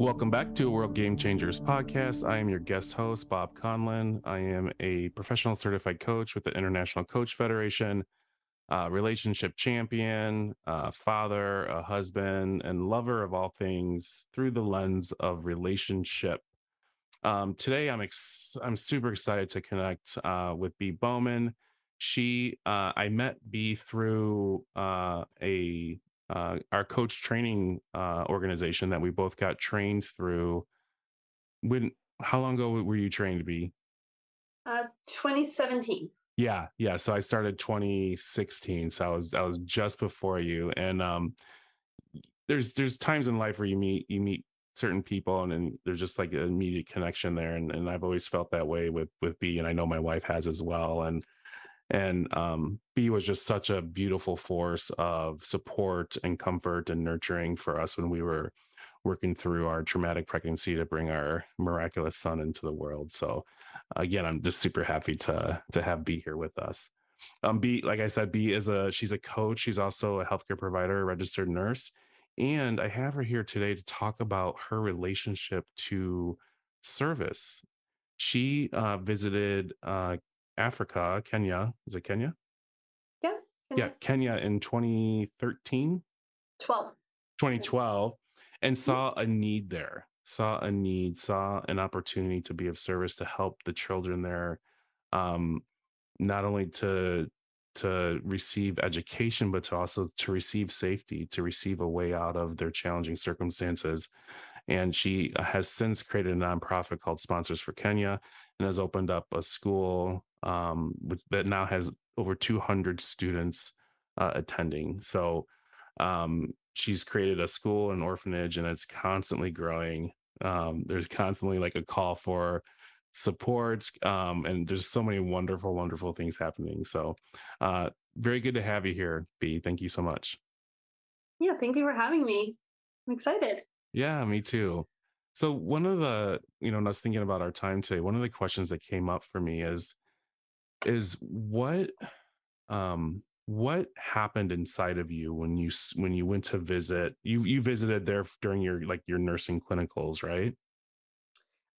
Welcome back to World Game Changers podcast. I am your guest host, Bob Conlin. I am a professional certified coach with the International Coach Federation, uh, relationship champion, uh, father, a husband, and lover of all things through the lens of relationship. Um, today, I'm ex- I'm super excited to connect uh, with B Bowman. She, uh, I met B through uh, a uh, our coach training uh, organization that we both got trained through. When how long ago were you trained to be? Uh, 2017. Yeah, yeah. So I started 2016. So I was I was just before you. And um, there's there's times in life where you meet you meet certain people and, and there's just like an immediate connection there. And and I've always felt that way with with B, and I know my wife has as well. And and um, B was just such a beautiful force of support and comfort and nurturing for us when we were working through our traumatic pregnancy to bring our miraculous son into the world. So again, I'm just super happy to to have B here with us. Um, B, like I said, B is a she's a coach. She's also a healthcare provider, a registered nurse, and I have her here today to talk about her relationship to service. She uh, visited uh, Africa, Kenya. Is it Kenya? Yeah. Yeah, Kenya in 2013, 12. 2012, and saw a need there, saw a need, saw an opportunity to be of service to help the children there, um, not only to to receive education, but to also to receive safety, to receive a way out of their challenging circumstances. And she has since created a nonprofit called Sponsors for Kenya and has opened up a school um, which, that now has over 200 students uh, attending. So um, she's created a school and orphanage, and it's constantly growing. Um, there's constantly like a call for support, um, and there's so many wonderful, wonderful things happening. So, uh, very good to have you here, B. Thank you so much. Yeah, thank you for having me. I'm excited. Yeah, me too. So one of the, you know, when I was thinking about our time today, one of the questions that came up for me is, is what, um, what happened inside of you when you when you went to visit? You you visited there during your like your nursing clinicals, right?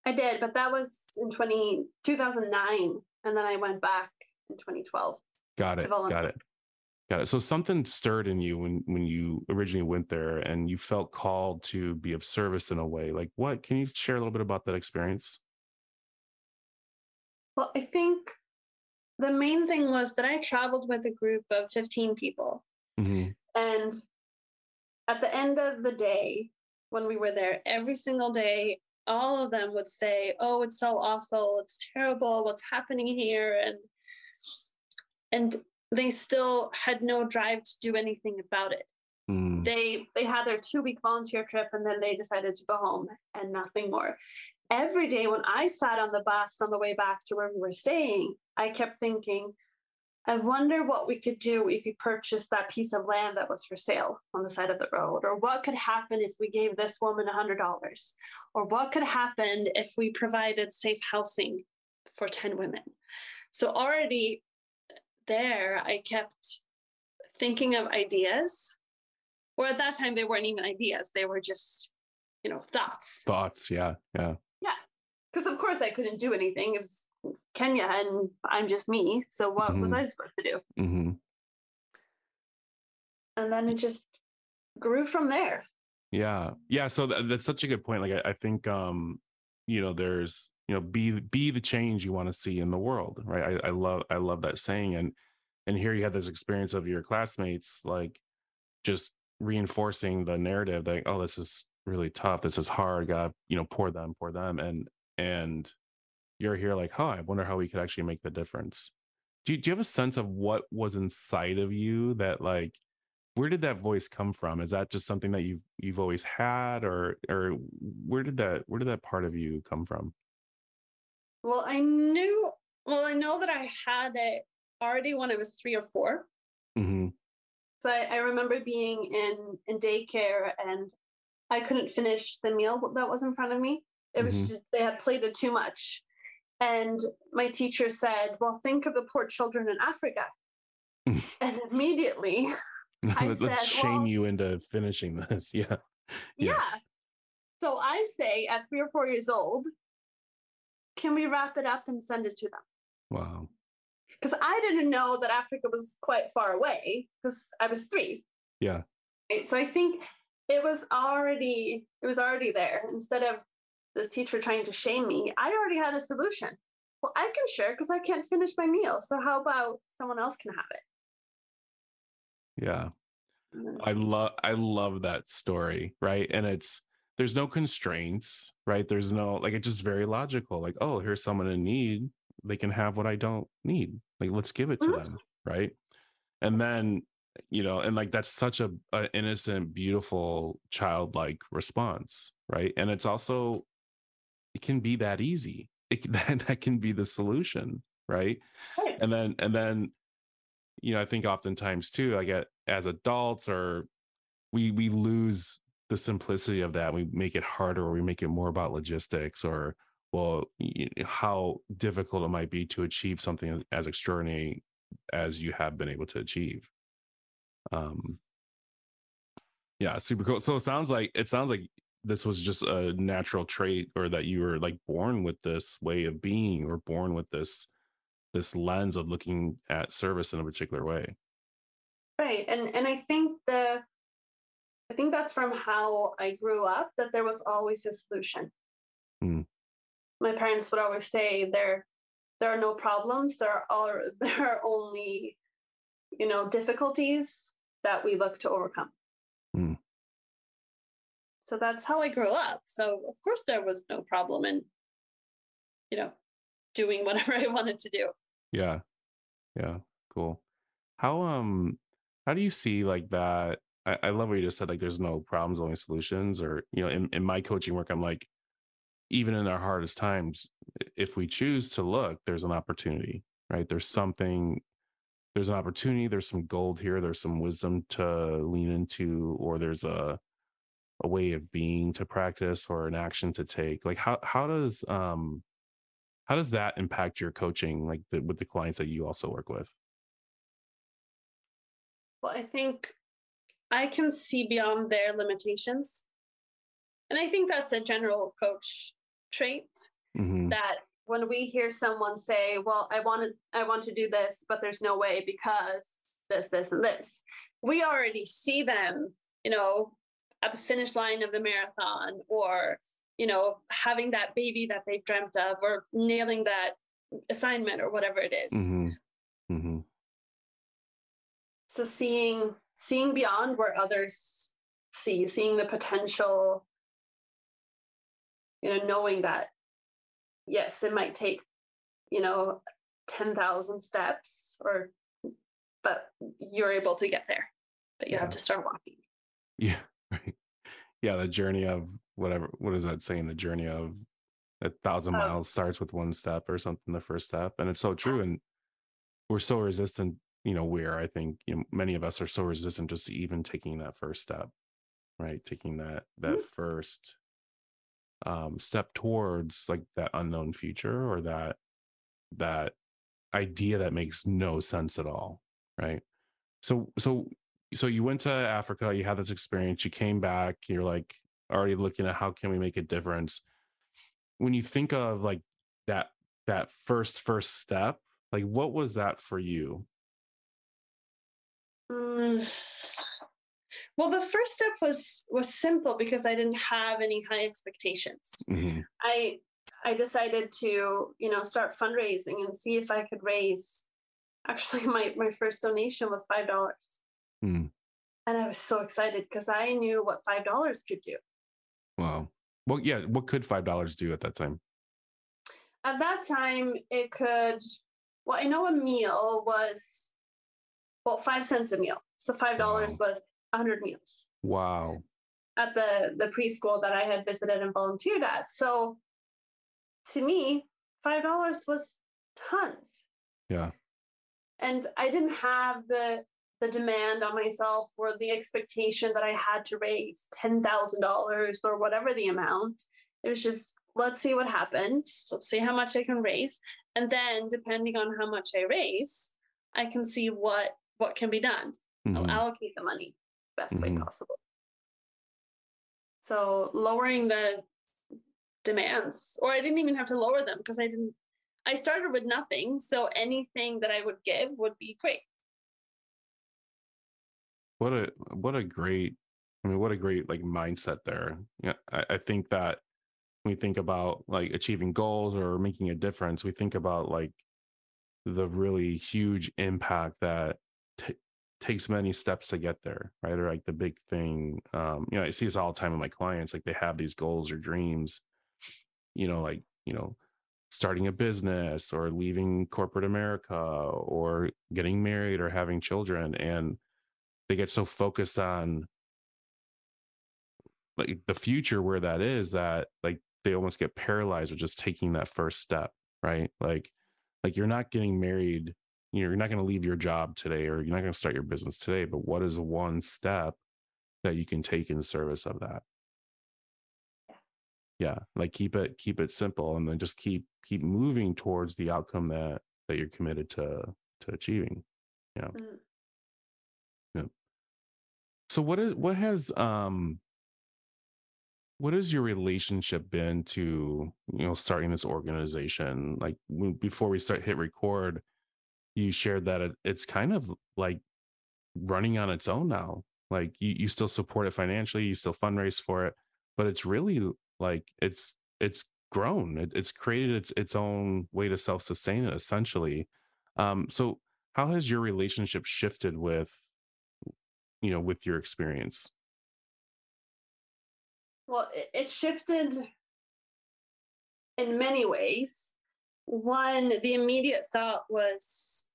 I did, but that was in 20, 2009. And then I went back in 2012. Got it. Got it. Got it. So something stirred in you when when you originally went there and you felt called to be of service in a way. Like what? Can you share a little bit about that experience? Well, I think the main thing was that I traveled with a group of 15 people. Mm-hmm. And at the end of the day, when we were there, every single day, all of them would say, "Oh, it's so awful. It's terrible. What's happening here?" And and they still had no drive to do anything about it. Mm. They they had their two week volunteer trip and then they decided to go home and nothing more. Every day when I sat on the bus on the way back to where we were staying, I kept thinking, I wonder what we could do if we purchased that piece of land that was for sale on the side of the road, or what could happen if we gave this woman a hundred dollars, or what could happen if we provided safe housing for 10 women. So already there, I kept thinking of ideas, or at that time they weren't even ideas; they were just, you know, thoughts. Thoughts, yeah, yeah. Because of course I couldn't do anything. It was Kenya, and I'm just me. So what mm-hmm. was I supposed to do? Mm-hmm. And then it just grew from there. Yeah, yeah. So th- that's such a good point. Like I, I think, um, you know, there's you know be be the change you want to see in the world right I, I love i love that saying and and here you have this experience of your classmates like just reinforcing the narrative that oh this is really tough this is hard god you know poor them poor them and and you're here like huh i wonder how we could actually make the difference do you, do you have a sense of what was inside of you that like where did that voice come from? Is that just something that you've you've always had, or or where did that where did that part of you come from? Well, I knew. Well, I know that I had it already when I was three or 4 hmm So I, I remember being in in daycare and I couldn't finish the meal that was in front of me. It was Mhm. just, they had played it too much, and my teacher said, "Well, think of the poor children in Africa." and immediately, I Let's said, shame well- you into finishing this. Yeah. yeah. Yeah. So I say at three or four years old, can we wrap it up and send it to them? Wow. Because I didn't know that Africa was quite far away because I was three. Yeah. So I think it was already it was already there. Instead of this teacher trying to shame me, I already had a solution. Well, I can share because I can't finish my meal. So how about someone else can have it? Yeah. I love I love that story, right? And it's there's no constraints, right? There's no like it's just very logical. Like, oh, here's someone in need. They can have what I don't need. Like, let's give it to Mhm. them, right? And then, you know, and like that's such a, a innocent, beautiful, childlike response, right? And it's also it can be that easy. It that, that can be the solution, right? Right. and then and then you know i think oftentimes too i get as adults or we we lose the simplicity of that we make it harder or we make it more about logistics or well y- y- how difficult it might be to achieve something as extraordinary as you have been able to achieve um yeah super cool so it sounds like it sounds like this was just a natural trait or that you were like born with this way of being or born with this this lens of looking at service in a particular way. Right. And and I think the I think that's from how I grew up that there was always a solution. Mm. My parents would always say there there are no problems, there are there are only you know difficulties that we look to overcome. Mm. So that's how I grew up. So of course there was no problem in you know doing whatever I wanted to do. Yeah. Yeah. Cool. How um how do you see like that? I, I love what you just said, like there's no problems, only solutions. Or, you know, in, in my coaching work, I'm like, even in our hardest times, if we choose to look, there's an opportunity, right? There's something, there's an opportunity, there's some gold here, there's some wisdom to lean into, or there's a a way of being to practice or an action to take. Like how how does um how does that impact your coaching like the, with the clients that you also work with Well, I think I can see beyond their limitations. And I think that's a general coach trait Mhm. that when we hear someone say, "Well, I want to I want to do this, but there's no way because this this and this." We already see them, you know, at the finish line of the marathon or, you know, having that baby that they've dreamt of or nailing that assignment or whatever it is. Mhm. Mhm. so seeing seeing beyond where others see seeing the potential you know knowing that yes it might take you know 10,000 steps or but you're able to get there but you Yeah. have to start walking yeah right yeah the journey of whatever what is that saying the journey of a thousand Oh. miles starts with one step or something the first step and it's so true and we're so resistant you know where i think you know, many of us are so resistant just to even taking that first step right taking that that Mhm. first um step towards like that unknown future or that that idea that makes no sense at all right so so so you went to africa you had this experience you came back you're like already looking at how can we make a difference when you think of like that that first first step like what was that for you Mm. well the first step was was simple because i didn't have any high expectations Mhm. I I decided to, you know, start fundraising and see if I could raise. Actually, my my first donation was five dollars, Hmm. and I was so excited because I knew what five dollars could do. wow well yeah what could five dollars do at that time At that time, it could. Well, I know a meal was well five cents a meal, So $5 wow. was 100 meals. Wow. At the, the preschool that I had visited and volunteered at. So to me, $5 was tons. Yeah. And I didn't have the the demand on myself or the expectation that I had to raise $10,000 or whatever the amount. It was just, let's see what happens. Let's see how much I can raise. And then depending on how much I raise, I can see what what can be done. Mm-hmm. I'll allocate the money best mm-hmm. way possible. So lowering the demands, or I didn't even have to lower them because I didn't I started with nothing. So anything that I would give would be great what a what a great i mean what a great like mindset there. Yeah I, I think that when we think about like achieving goals or making a difference we think about like the really huge impact that t- takes many steps to get there right? Or like the big thing um you know i see this all the time with my clients like they have these goals or dreams you know like you know starting a business or leaving corporate america or getting married or having children and they get so focused on like the future where that is that like they almost get paralyzed with just taking that first step right? Like like you're not getting married you know, you're not going to leave your job today or you're not going to start your business today but what is one step that you can take in service of that? Yeah like keep it keep it simple and then just keep keep moving towards the outcome that that you're committed to to achieving yeah. Mm. So what is what has um what has your relationship been to you know starting this organization? Like before we start hit record, you shared that it, it's kind of like running on its own now. Like you you still support it financially, you still fundraise for it, but it's really like it's it's grown. It, it's created its its own way to self sustain it essentially. Um, so how has your relationship shifted with you know with your experience? Well it shifted in many ways. One the immediate thought was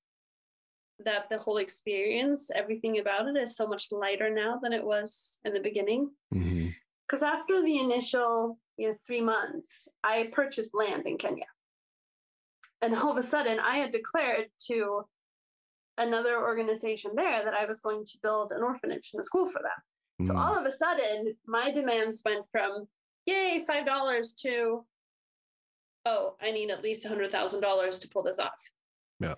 that the whole experience everything about it is so much lighter now than it was in the beginning. Because mm-hmm. after the initial you know three months i purchased land in kenya. And all of a sudden i had declared to another organization there that I was going to build an orphanage and a school for them. Mm. So all of a sudden, my demands went from yay five dollars to oh, I need at least a hundred thousand dollars to pull this off. Yeah.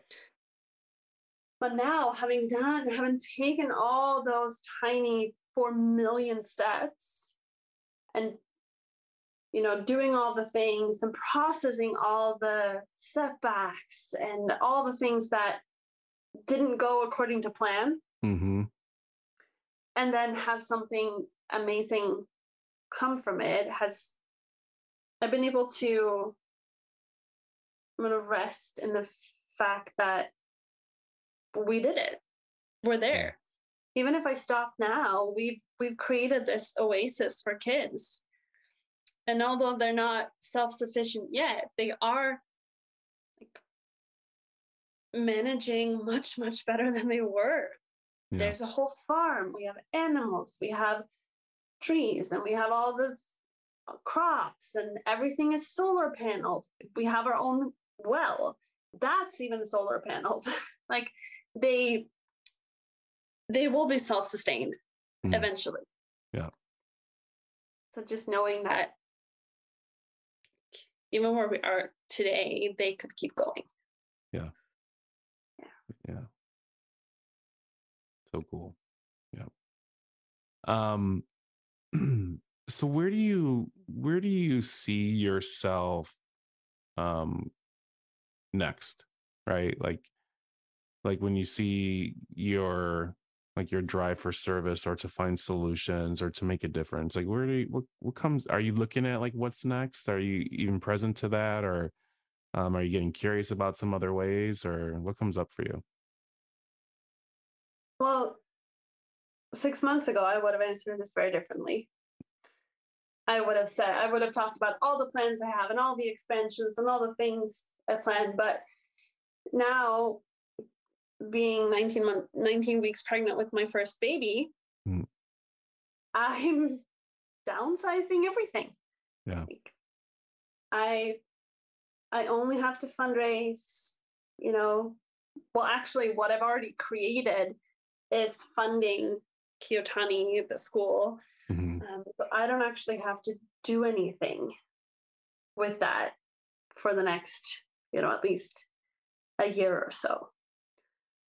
But now, having done, having taken all those tiny four million steps, and you know, doing all the things and processing all the setbacks and all the things that didn't go according to plan. Mm-hmm. and then have something amazing come from it has i've been able to i'm going to rest in the fact that we did it. We're there. Even if i stop now we've we've created this oasis for kids. And although they're not self-sufficient yet they are managing much much better than they were. Yeah. there's a whole farm. We have animals. We have trees and we have all this crops and everything is solar panels we have our own well. That's even solar panels like they they will be self-sustained mm. eventually. Yeah. So just knowing that even where we are today they could keep going. Yeah yeah. So cool. Yeah. Um so where do you where do you see yourself um next right? Like like when you see your like your drive for service or to find solutions or to make a difference like where do you what, what comes are you looking at like what's next? Are you even present to that or um, are you getting curious about some other ways or what comes up for you well, six months ago, I would have answered this very differently. I would have said, I would have talked about all the plans I have and all the expansions and all the things I planned. But now, being 19 month 19 weeks pregnant with my first baby Mm. i'm downsizing everything Yeah. Like, i i only have to fundraise you know well actually what i've already created is funding Kiyotani, the school Mhm. um, but i don't actually have to do anything with that for the next you know at least a year or so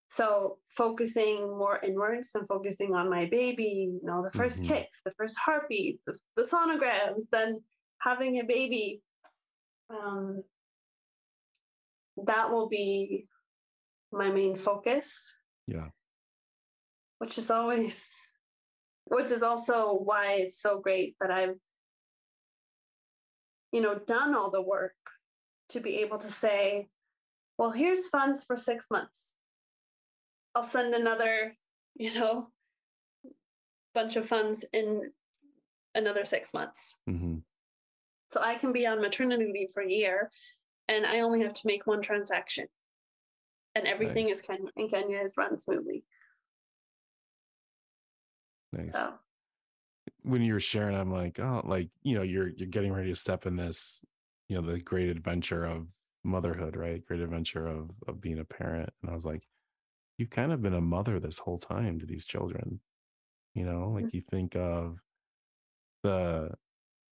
so focusing more inwards and focusing on my baby you know the 1st Mhm. kicks the first heartbeats the, the sonograms then having a baby um, that will be my main focus Yeah. which is always which is also why it's so great that i've you know done all the work to be able to say well here's funds for six months i'll send another you know bunch of funds in another six months Mhm. so i can be on maternity leave for a year and i only have to make one transaction and everything Nice. is Kenya, in kenya is run smoothly Nice. so when you were sharing, I'm like, oh, like you know, you're you're getting ready to step in this, you know, the great adventure of motherhood, right? Great adventure of of being a parent. And I was like, you've kind of been a mother this whole time to these children. You know, like you think of the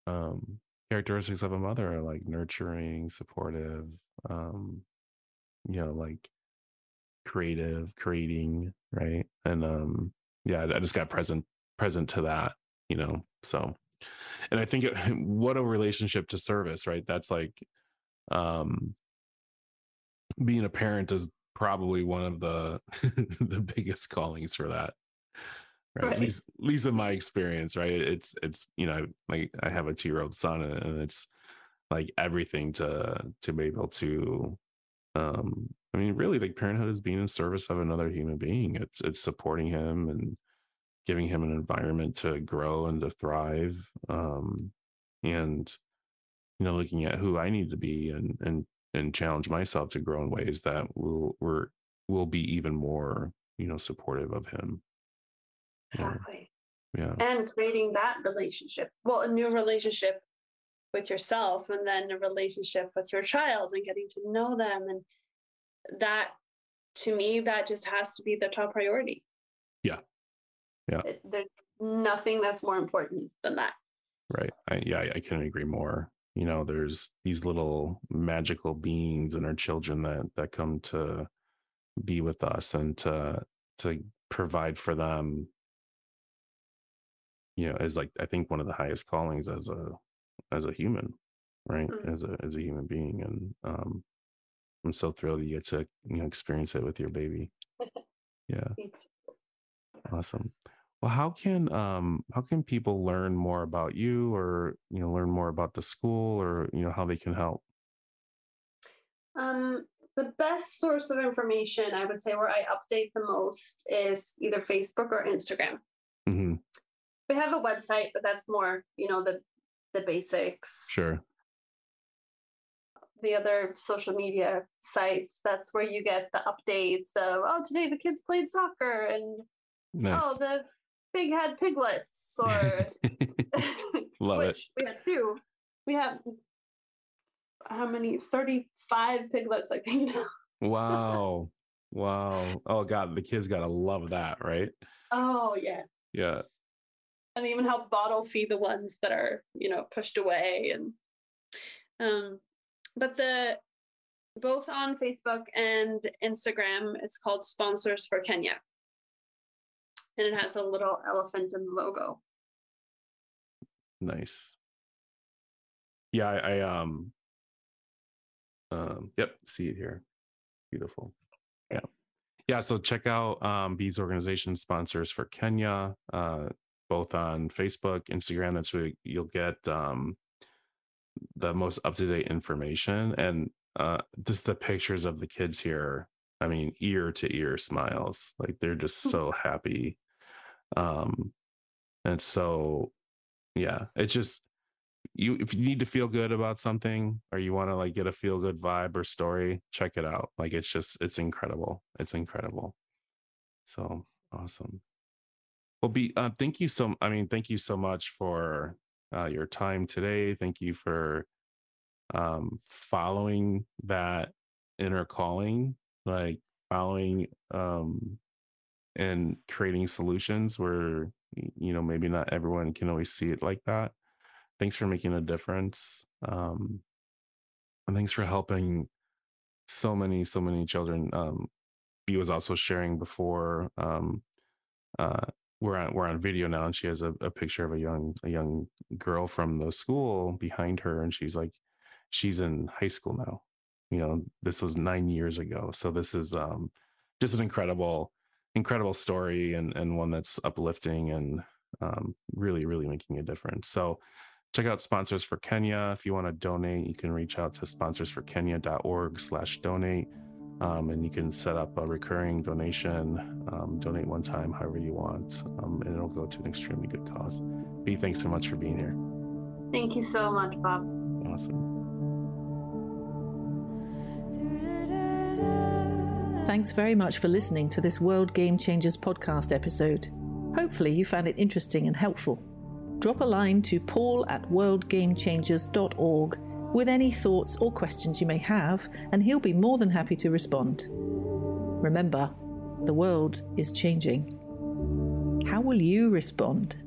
um characteristics of a mother are like nurturing, supportive, um, you know, like creative, creating, right? And um, yeah, I just got present present to that, you know. So, and I think it, what a relationship to service, right? That's like, um, being a parent is probably one of the the biggest callings for that. Right. At least, at least in my experience, right? It's it's you know like I have a two year old son, and it's like everything to to be able to um i mean really like parenthood is being in service of another human being it's it's supporting him and giving him an environment to grow and to thrive um and you know looking at who i need to be and and and challenge myself to grow in ways that will were will be even more you know supportive of him. Exactly yeah and creating that relationship well a new relationship with yourself and then a relationship with your child and getting to know them and that to me that just has to be the top priority Yeah. Yeah. It- there's nothing that's more important than that Right. I, yeah, I, I couldn't agree more. You know, there's these little magical beings and our children that that come to be with us and to to provide for them. You know, is like I think one of the highest callings as a as a human, right? Mm. As a as a human being, and um, I'm so thrilled you get to you know experience it with your baby. Yeah. Awesome. Well, how can um how can people learn more about you or you know learn more about the school or you know how they can help? um, the best source of information i would say where i update the most is either facebook or instagram hmm we have a website but that's more you know the the basics Sure. the other social media sites. That's where you get the updates of, oh, today the kids played soccer and oh, Nice. oh, the pig had piglets or Love it. we had two. We have how many? 35 piglets, I think. Wow. Wow. Oh God, the kids gotta love that, right? Oh yeah. Yeah. And they even help bottle feed the ones that are, you know, pushed away and um but the both on Facebook and Instagram, it's called Sponsors for Kenya. And it has a little elephant in the logo. Nice. Yeah, I, I um um yep, see it here. Beautiful. Yeah. Yeah, so check out um B's organization sponsors for Kenya, uh both on Facebook, Instagram. That's where you'll get um the most up-to-date information and uh just the pictures of the kids here. I mean, ear to ear smiles. Like they're just so happy. Um and so yeah, it's just you if you need to feel good about something or you want to like get a feel good vibe or story, check it out. Like it's just it's incredible. It's incredible. So awesome. Well, B uh, thank you so. I mean, thank you so much for uh, your time today. Thank you for um, following that inner calling, like following um, and creating solutions where you know maybe not everyone can always see it like that. Thanks for making a difference, um, and thanks for helping so many so many children. Um, was also sharing before. Um, uh, we're on we're on video now, and she has a, a picture of a young a young girl from the school behind her, and she's like, she's in high school now. You know, this was nine years ago, so this is um, just an incredible incredible story and and one that's uplifting and um, really really making a difference. So check out sponsors for Kenya. If you want to donate, you can reach out to sponsorsforkenya.org slash donate. Um, and you can set up a recurring donation, um, donate one time, however you want, um, and it'll go to an extremely good cause. B, thanks so much for being here. Thank you so much, Bob. Awesome. Thanks very much for listening to this World Game Changers podcast episode. Hopefully, you found it interesting and helpful. Drop a line to paul at worldgamechangers.org with any thoughts or questions you may have, and he'll be more than happy to respond. Remember, the world is changing. How will you respond?